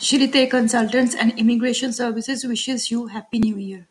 Shirite Consultants and Immigration Services wishes you Happy New Year.